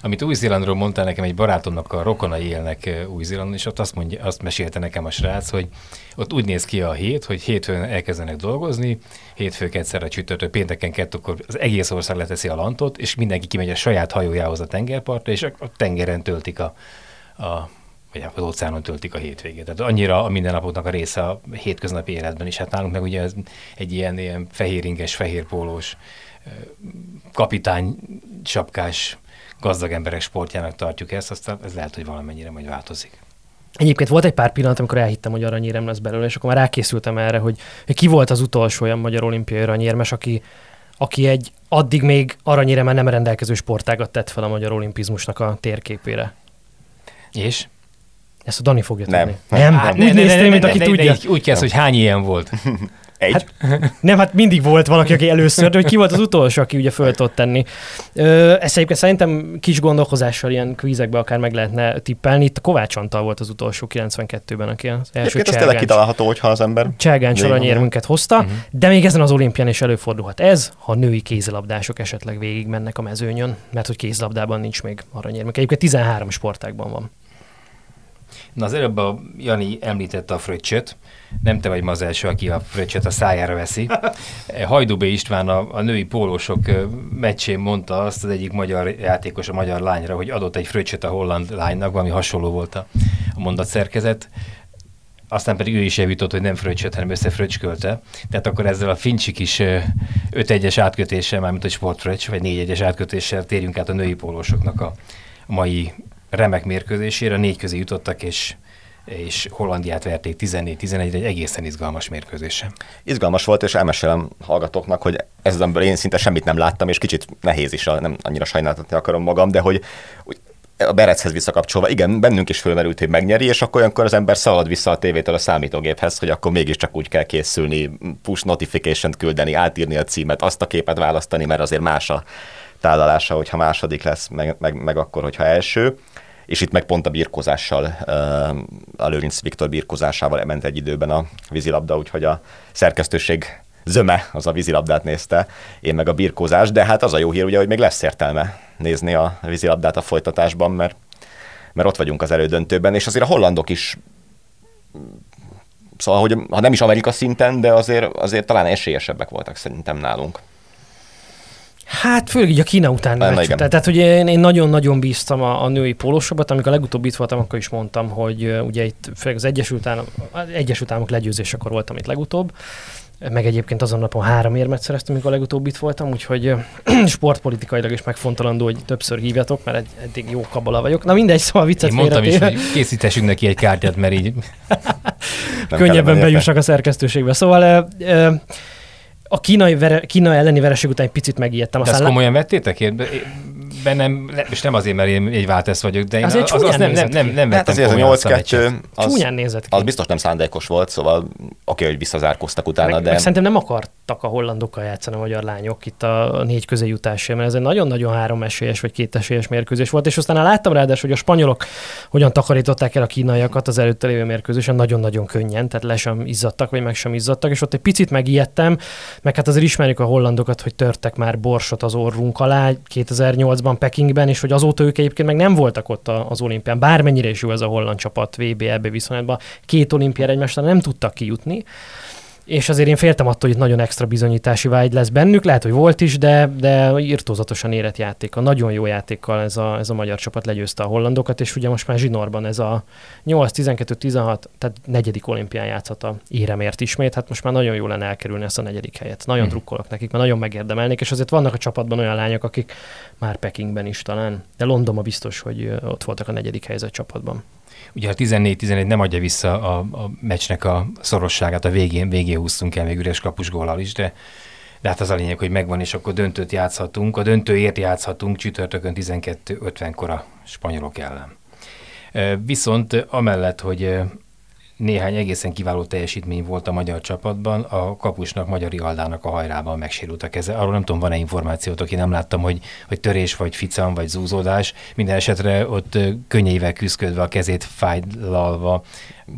Amit Új-Zélandról mondta nekem, egy barátomnak a rokonai élnek Új-Zélandon, és ott azt, mondja, azt mesélte nekem a srác, hogy ott úgy néz ki a hét, hogy hétfőn elkezdenek dolgozni, hétfők egyszer a csütörtök, pénteken kettőkor az egész ország leteszi a lantot, és mindenki kimegy a saját hajójához a tengerpartra, és a tengeren töltik a, a vagy az óceánon töltik a hétvégét. Tehát annyira a mindennapoknak a része a hétköznapi életben is. Hát nálunk meg ugye egy ilyen, ilyen fehéringes, fehérpólós, kapitány sapkás gazdag emberek sportjának tartjuk ezt, aztán ez lehet, hogy valamennyire majd változik. Egyébként volt egy pár pillanat, amikor elhittem, hogy aranyérem lesz belőle, és akkor már rákészültem erre, hogy, hogy ki volt az utolsó olyan magyar olimpiai aranyérmes, aki, aki egy addig még aranyéremmel nem rendelkező sportágat tett fel a magyar olimpizmusnak a térképére. És? Ezt a Dani fogja nem. tudni. Nem, nem, nem, úgy ne, néztél, mint aki tudja. Úgy kezd, hogy hány ilyen volt. Egy. Hát, nem, hát mindig volt valaki, aki először, de hogy ki volt az utolsó, aki ugye föl tudott tenni. Ö, ezt egyébként szerintem kis gondolkozással ilyen kvízekbe akár meg lehetne tippelni. Itt a Kovács Antal volt az utolsó 92-ben, aki az első Ez tényleg kitalálható, hogyha az ember... Cselgáncs aranyérmünket hozta, uh-huh. de még ezen az olimpián is előfordulhat ez, ha női kézilabdások esetleg végig mennek a mezőnyön, mert hogy kézilabdában nincs még aranyérmünk. Egyébként 13 sportágban van. Na az előbb a Jani említette a fröccsöt, nem te vagy ma az első, aki a fröccsöt a szájára veszi. Hajdubé István a, a női pólósok meccsén mondta azt az egyik magyar játékos a magyar lányra, hogy adott egy fröccsöt a holland lánynak, valami hasonló volt a, a mondatszerkezet aztán pedig ő is eljutott, hogy nem fröccsöt, hanem összefröccskölte. Tehát akkor ezzel a fincsi kis 5-1-es átkötéssel, mármint a sportfröccs, vagy 4-1-es átkötéssel térjünk át a női pólósoknak a mai remek mérkőzésére, négy közé jutottak, és és Hollandiát verték 14-11, egy egészen izgalmas mérkőzésen. Izgalmas volt, és elmesélem hallgatóknak, hogy ez az én szinte semmit nem láttam, és kicsit nehéz is, nem annyira sajnáltatni akarom magam, de hogy a Berechez visszakapcsolva, igen, bennünk is fölmerült, hogy megnyeri, és akkor olyankor az ember szalad vissza a tévétől a számítógéphez, hogy akkor mégiscsak úgy kell készülni, push notification küldeni, átírni a címet, azt a képet választani, mert azért más a tálalása, hogyha második lesz, meg, meg, meg akkor, hogyha első és itt meg pont a birkozással, a Lőrinc Viktor birkozásával ment egy időben a vízilabda, úgyhogy a szerkesztőség zöme az a vízilabdát nézte, én meg a birkózás, de hát az a jó hír ugye, hogy még lesz értelme nézni a vízilabdát a folytatásban, mert, mert ott vagyunk az elődöntőben, és azért a hollandok is Szóval, hogy ha nem is Amerika szinten, de azért, azért talán esélyesebbek voltak szerintem nálunk. Hát főleg így a Kína után meccs után. Tehát ugye én, nagyon-nagyon bíztam a, a női pólósokat, amikor legutóbb itt voltam, akkor is mondtam, hogy uh, ugye itt főleg az Egyesült Államok, Egyesült Államok legyőzésekor voltam itt legutóbb, meg egyébként azon napon három érmet szereztem, amikor legutóbb itt voltam, úgyhogy sportpolitikailag is megfontolandó, hogy többször hívjatok, mert eddig jó kabala vagyok. Na mindegy, szóval viccet Én mondtam is, hogy készítessünk neki egy kártyát, mert így... Könnyebben bejussak a szerkesztőségbe. Szóval a kínai vere, Kína elleni vereség után egy picit megijedtem. De ezt komolyan vettétek? Én, bennem, és nem azért, mert én egy váltesz vagyok, de én azért az, az nem, nem, nem, nem hát azért az 8-2, az, csúnyán nézett ki. az biztos nem szándékos volt, szóval oké, hogy visszazárkoztak utána, meg, de... Meg szerintem nem akartak a hollandokkal játszani a magyar lányok itt a négy jutásért, mert ez egy nagyon-nagyon három esélyes vagy két esélyes mérkőzés volt, és aztán láttam ráadásul, hogy a spanyolok hogyan takarították el a kínaiakat az előtte lévő mérkőzésen, nagyon-nagyon könnyen, tehát le sem izzadtak, vagy meg sem izzadtak, és ott egy picit megijedtem, meg hát azért ismerjük a hollandokat, hogy törtek már borsot az orrunk alá 2008-ban Pekingben, és hogy azóta ők egyébként meg nem voltak ott az olimpián. Bármennyire is jó ez a holland csapat VB ebbe viszonylatban, két olimpiára egymásra nem tudtak kijutni és azért én féltem attól, hogy itt nagyon extra bizonyítási vágy lesz bennük, lehet, hogy volt is, de, de írtózatosan érett játék. A nagyon jó játékkal ez a, ez a magyar csapat legyőzte a hollandokat, és ugye most már zsinórban ez a 8-12-16, tehát negyedik olimpián játszhat a éremért ismét, hát most már nagyon jó lenne elkerülni ezt a negyedik helyet. Nagyon hmm. drukkolok nekik, mert nagyon megérdemelnék, és azért vannak a csapatban olyan lányok, akik már Pekingben is talán, de Londonban biztos, hogy ott voltak a negyedik helyzet csapatban. Ugye a 14-11 nem adja vissza a, a meccsnek a szorosságát, a végén, végén húztunk el még üres kapus góllal is, de, de hát az a lényeg, hogy megvan, és akkor döntőt játszhatunk. A döntőért játszhatunk csütörtökön 12.50-kor a spanyolok ellen. Viszont amellett, hogy néhány egészen kiváló teljesítmény volt a magyar csapatban, a kapusnak, Magyari Aldának a hajrában megsérült a keze. Arról nem tudom, van-e információt, aki nem láttam, hogy, hogy törés, vagy ficam, vagy zúzódás. Minden esetre ott könnyeivel küzdködve, a kezét fájlalva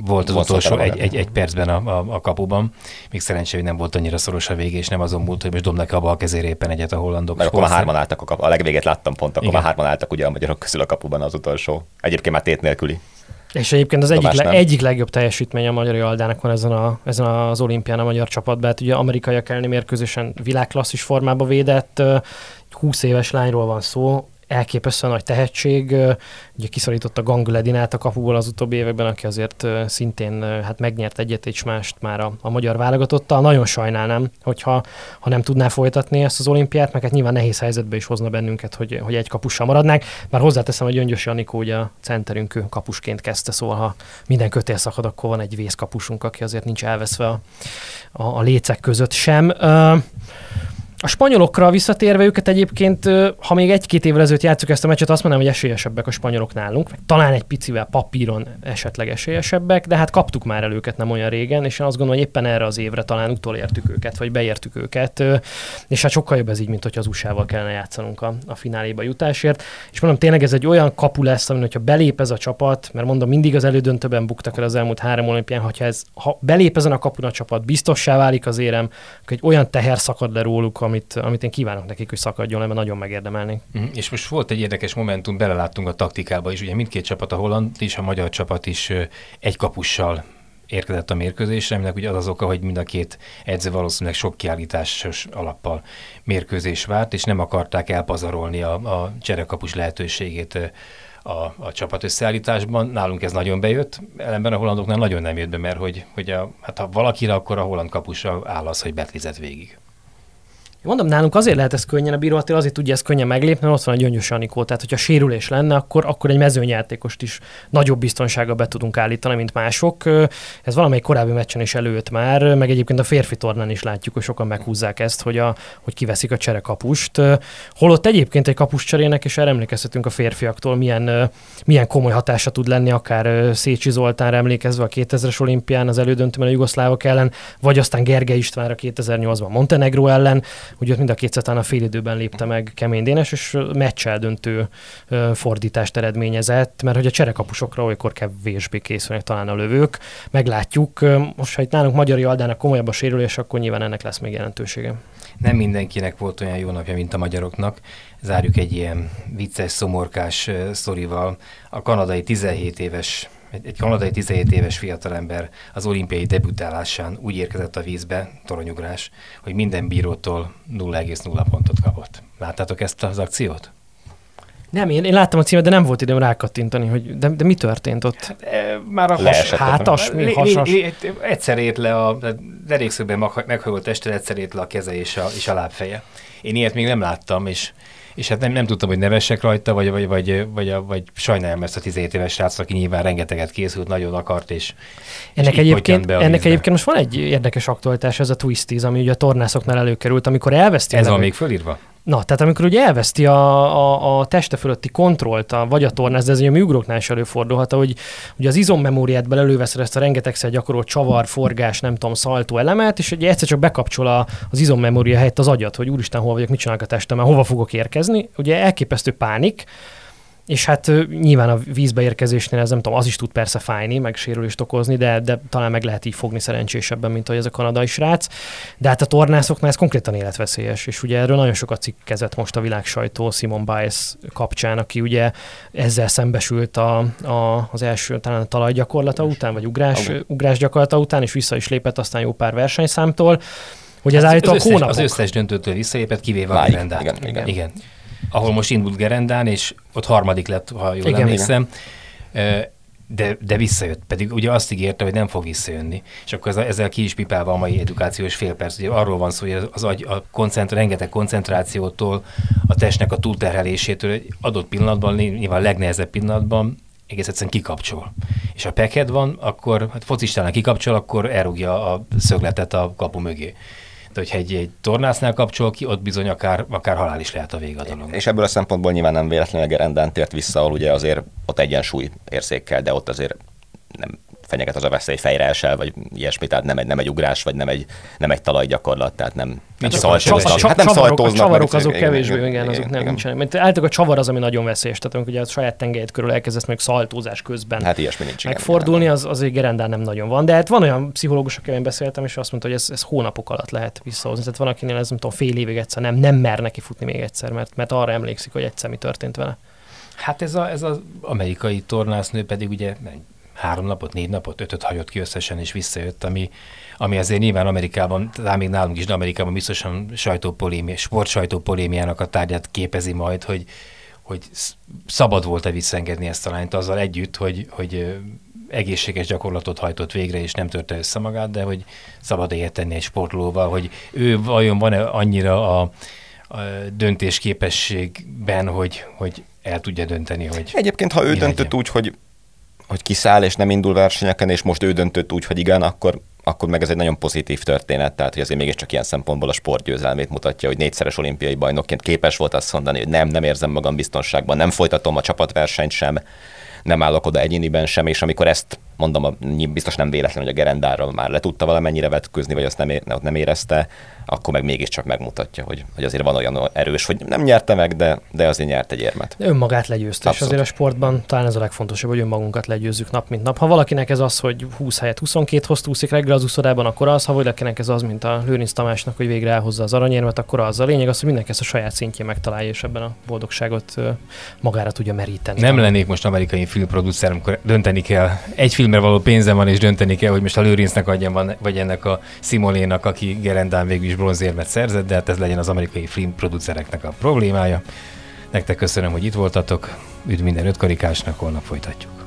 volt az utolsó egy, egy, egy percben a, a, a kapuban. Még szerencsé, hogy nem volt annyira szoros a vége, és nem azon múlt, hogy most dobnak abba a kezére éppen egyet a hollandok. Mert akkor már hárman álltak a kapu. A legvégét láttam pont, akkor Igen. már hárman álltak ugye a magyarok közül a kapuban az utolsó. Egyébként már tét nélküli. És egyébként az egyik, le, egyik legjobb teljesítmény a magyar Aldának van ezen, a, ezen az olimpián a magyar csapatban. Hát ugye amerikaiak elleni mérkőzésen világklasszis formába védett, 20 éves lányról van szó, elképesztően nagy tehetség. Ugye kiszorította Gangledinát a kapuból az utóbbi években, aki azért szintén hát megnyert egyet és mást már a, a magyar válogatottal. Nagyon sajnálnám, hogyha ha nem tudná folytatni ezt az olimpiát, meg hát nyilván nehéz helyzetbe is hozna bennünket, hogy, hogy egy kapussal maradnánk. Már hozzáteszem, hogy Öngyös Janikó ugye a centerünk kapusként kezdte, szóval ha minden kötél szakad, akkor van egy vészkapusunk, aki azért nincs elveszve a, a, a lécek között sem. Uh, a spanyolokra visszatérve őket egyébként, ha még egy-két évvel ezelőtt játszuk ezt a meccset, azt mondanám, hogy esélyesebbek a spanyolok nálunk. Talán egy picivel papíron esetleg esélyesebbek, de hát kaptuk már el őket nem olyan régen, és én azt gondolom, hogy éppen erre az évre talán utolértük őket, vagy beértük őket. És hát sokkal jobb ez így, mint hogy az USA-val kellene játszanunk a, a fináléba jutásért. És mondom, tényleg ez egy olyan kapu lesz, amin, hogyha belép ez a csapat, mert mondom, mindig az elődöntőben buktak el az elmúlt három olimpián, hogyha ez, ha belép ezen a kapun a csapat, biztossá válik az érem, akkor egy olyan teher szakad le róluk, amit, amit én kívánok nekik, hogy szakadjon le, mert nagyon megérdemelnék. Mm, és most volt egy érdekes momentum, beleláttunk a taktikába is, ugye mindkét csapat, a holland és a magyar csapat is egy kapussal érkezett a mérkőzésre, aminek ugye az az oka, hogy mind a két edző valószínűleg sok kiállításos alappal mérkőzés várt, és nem akarták elpazarolni a, a cserekapus lehetőségét a, a csapat összeállításban. Nálunk ez nagyon bejött, ellenben a hollandoknál nagyon nem jött be, mert hogy, hogy a, hát ha valakire, akkor a holland kapusra áll az, hogy betlizett végig. Mondom, nálunk azért lehet ez könnyen, a bíró azért tudja ezt könnyen meglépni, mert ott van a gyöngyös Anikó. Tehát, hogyha sérülés lenne, akkor, akkor egy mezőnyjátékost is nagyobb biztonsággal be tudunk állítani, mint mások. Ez valamelyik korábbi meccsen is előtt már, meg egyébként a férfi tornán is látjuk, hogy sokan meghúzzák ezt, hogy, a, hogy kiveszik a cserekapust. Holott egyébként egy kapuscserének, és erre emlékezhetünk a férfiaktól, milyen, milyen komoly hatása tud lenni, akár Szécsi Zoltánra emlékezve a 2000-es olimpián az elődöntőben a jugoszlávok ellen, vagy aztán Gergely Istvánra 2008-ban Montenegro ellen Ugye ott mind a kétszer a fél időben lépte meg Kemény Dénes, és meccsel döntő fordítást eredményezett, mert hogy a cserekapusokra olykor kevésbé készülnek talán a lövők. Meglátjuk. Most, ha itt nálunk Magyari Aldának komolyabb a sérülés, akkor nyilván ennek lesz még jelentősége. Nem mindenkinek volt olyan jó napja, mint a magyaroknak. Zárjuk egy ilyen vicces, szomorkás szorival. A kanadai 17 éves egy, egy kanadai 17 éves fiatalember az olimpiai debütálásán úgy érkezett a vízbe, toronyugrás, hogy minden bírótól 0,0 pontot kapott. Láttátok ezt az akciót? Nem, én, én láttam a címet, de nem volt időm rákattintani, hogy de, de mi történt ott? Hát, e, már a has, hátas, mi hasas? egyszer ért le a derékszögben meghajolt testre, egyszer ért le a keze és a, és a lábfeje. Én ilyet még nem láttam, és és hát nem, nem tudtam, hogy nevessek rajta, vagy, vagy, vagy, vagy, vagy sajnáljam ezt a 17 éves srác, aki nyilván rengeteget készült, nagyon akart, és, ennek és egyébként, be ennek egyébként most van egy érdekes aktualitás, ez a Twisties, ami ugye a tornászoknál előkerült, amikor elveszti. Ez van még fölírva? Na, tehát amikor ugye elveszti a, a, a teste fölötti kontrollt, a, vagy a tornász, de ez ugye a műugróknál is előfordulhat, hogy ugye az izommemóriádból előveszed ezt a rengetegszer gyakorolt csavar, forgás, nem tudom, szaltó elemet, és ugye egyszer csak bekapcsol a, az izommemória helyett az agyat, hogy úristen, hol vagyok, mit csinálok a testemben, hova fogok érkezni. Ugye elképesztő pánik, és hát nyilván a vízbe érkezésnél ez nem tudom, az is tud persze fájni, meg sérülést okozni, de, de talán meg lehet így fogni szerencsésebben, mint hogy ez a kanadai srác. De hát a tornászoknál ez konkrétan életveszélyes, és ugye erről nagyon sokat cikkezett most a világ sajtó Simon Biles kapcsán, aki ugye ezzel szembesült a, a, az első talán a talajgyakorlata után, vagy ugrás, ugrás gyakorlata után, és vissza is lépett aztán jó pár versenyszámtól, hogy ez hát állítólag összes, Az összes döntőtől visszalépett, kivéve a Igen, igen. igen ahol most indult Gerendán, és ott harmadik lett, ha jól igen, emlékszem. Igen. De, de visszajött, pedig ugye azt ígérte, hogy nem fog visszajönni. És akkor ezzel ki is pipálva a mai edukációs fél perc. Ugye arról van szó, hogy az agy, a koncentra, rengeteg koncentrációtól, a testnek a túlterhelésétől egy adott pillanatban, nyilván a legnehezebb pillanatban egész egyszerűen kikapcsol. És ha peked van, akkor hát focistánál kikapcsol, akkor elrúgja a szögletet a kapu mögé de hogyha egy, egy tornásznál kapcsol ki, ott bizony akár, akár halál is lehet a vége a dolog. És ebből a szempontból nyilván nem véletlenül Gerendán tért vissza, ahol ugye azért ott egyensúly érzékel, de ott azért nem fenyeget az a veszély, fejre esel, vagy ilyesmi, tehát nem egy, nem egy ugrás, vagy nem egy, nem egy talajgyakorlat, tehát nem, nem szaltóznak. Hát nem csavarok, a csavarok azok kevésbé, igen, igen, azok nem nincsenek. Mert általában a csavar az, ami nagyon veszélyes, tehát amikor ugye a saját tengelyed körül elkezdesz meg szaltózás közben hát ilyesmi nincs, megfordulni, az, az egy gerendán nem nagyon van. De hát van olyan pszichológus, akivel én beszéltem, és azt mondta, hogy ez, ez hónapok alatt lehet visszahozni. Tehát van, akinél ez nem tudom, fél évig egyszer nem, nem mer neki futni még egyszer, mert, mert arra emlékszik, hogy egyszer mi történt vele. Hát ez, a, ez az amerikai tornásznő pedig ugye három napot, négy napot, ötöt hagyott ki összesen, és visszajött, ami, ami azért nyilván Amerikában, talán még nálunk is, de Amerikában biztosan sajtópolémi, sportsajtópolémiának a tárgyát képezi majd, hogy, hogy szabad volt-e visszengedni ezt a lányt azzal együtt, hogy, hogy egészséges gyakorlatot hajtott végre, és nem törte össze magát, de hogy szabad ilyet tenni egy sportlóval, hogy ő vajon van-e annyira a, a döntésképességben, hogy, hogy el tudja dönteni, hogy... Egyébként, ha ő döntött legyen. úgy, hogy hogy kiszáll és nem indul versenyeken, és most ő döntött úgy, hogy igen, akkor, akkor meg ez egy nagyon pozitív történet, tehát hogy azért mégiscsak ilyen szempontból a sportgyőzelmét mutatja, hogy négyszeres olimpiai bajnokként képes volt azt mondani, hogy nem, nem érzem magam biztonságban, nem folytatom a csapatversenyt sem, nem állok oda egyéniben sem, és amikor ezt mondom, biztos nem véletlen, hogy a gerendára már le tudta valamennyire vetkőzni, vagy azt nem, nem érezte, akkor meg mégiscsak megmutatja, hogy, hogy azért van olyan erős, hogy nem nyerte meg, de, de azért nyert egy érmet. De önmagát legyőzte, Abszolút. és azért a sportban talán ez a legfontosabb, hogy önmagunkat legyőzzük nap mint nap. Ha valakinek ez az, hogy 20 helyet 22 hozt úszik reggel az úszodában, akkor az, ha valakinek ez az, mint a Lőrinc Tamásnak, hogy végre elhozza az aranyérmet, akkor az a lényeg az, hogy mindenki ezt a saját szintjén megtalálja, és ebben a boldogságot magára tudja meríteni. Nem lennék most amerikai filmproducer, amikor dönteni kell. Egy filmre való pénzem van, és dönteni kell, hogy most a Lőrincnek adjam, vagy ennek a Simolénak, aki Gerendán végül is bronzérmet szerzett, de hát ez legyen az amerikai filmproducereknek a problémája. Nektek köszönöm, hogy itt voltatok. Üdv minden ötkarikásnak, holnap folytatjuk.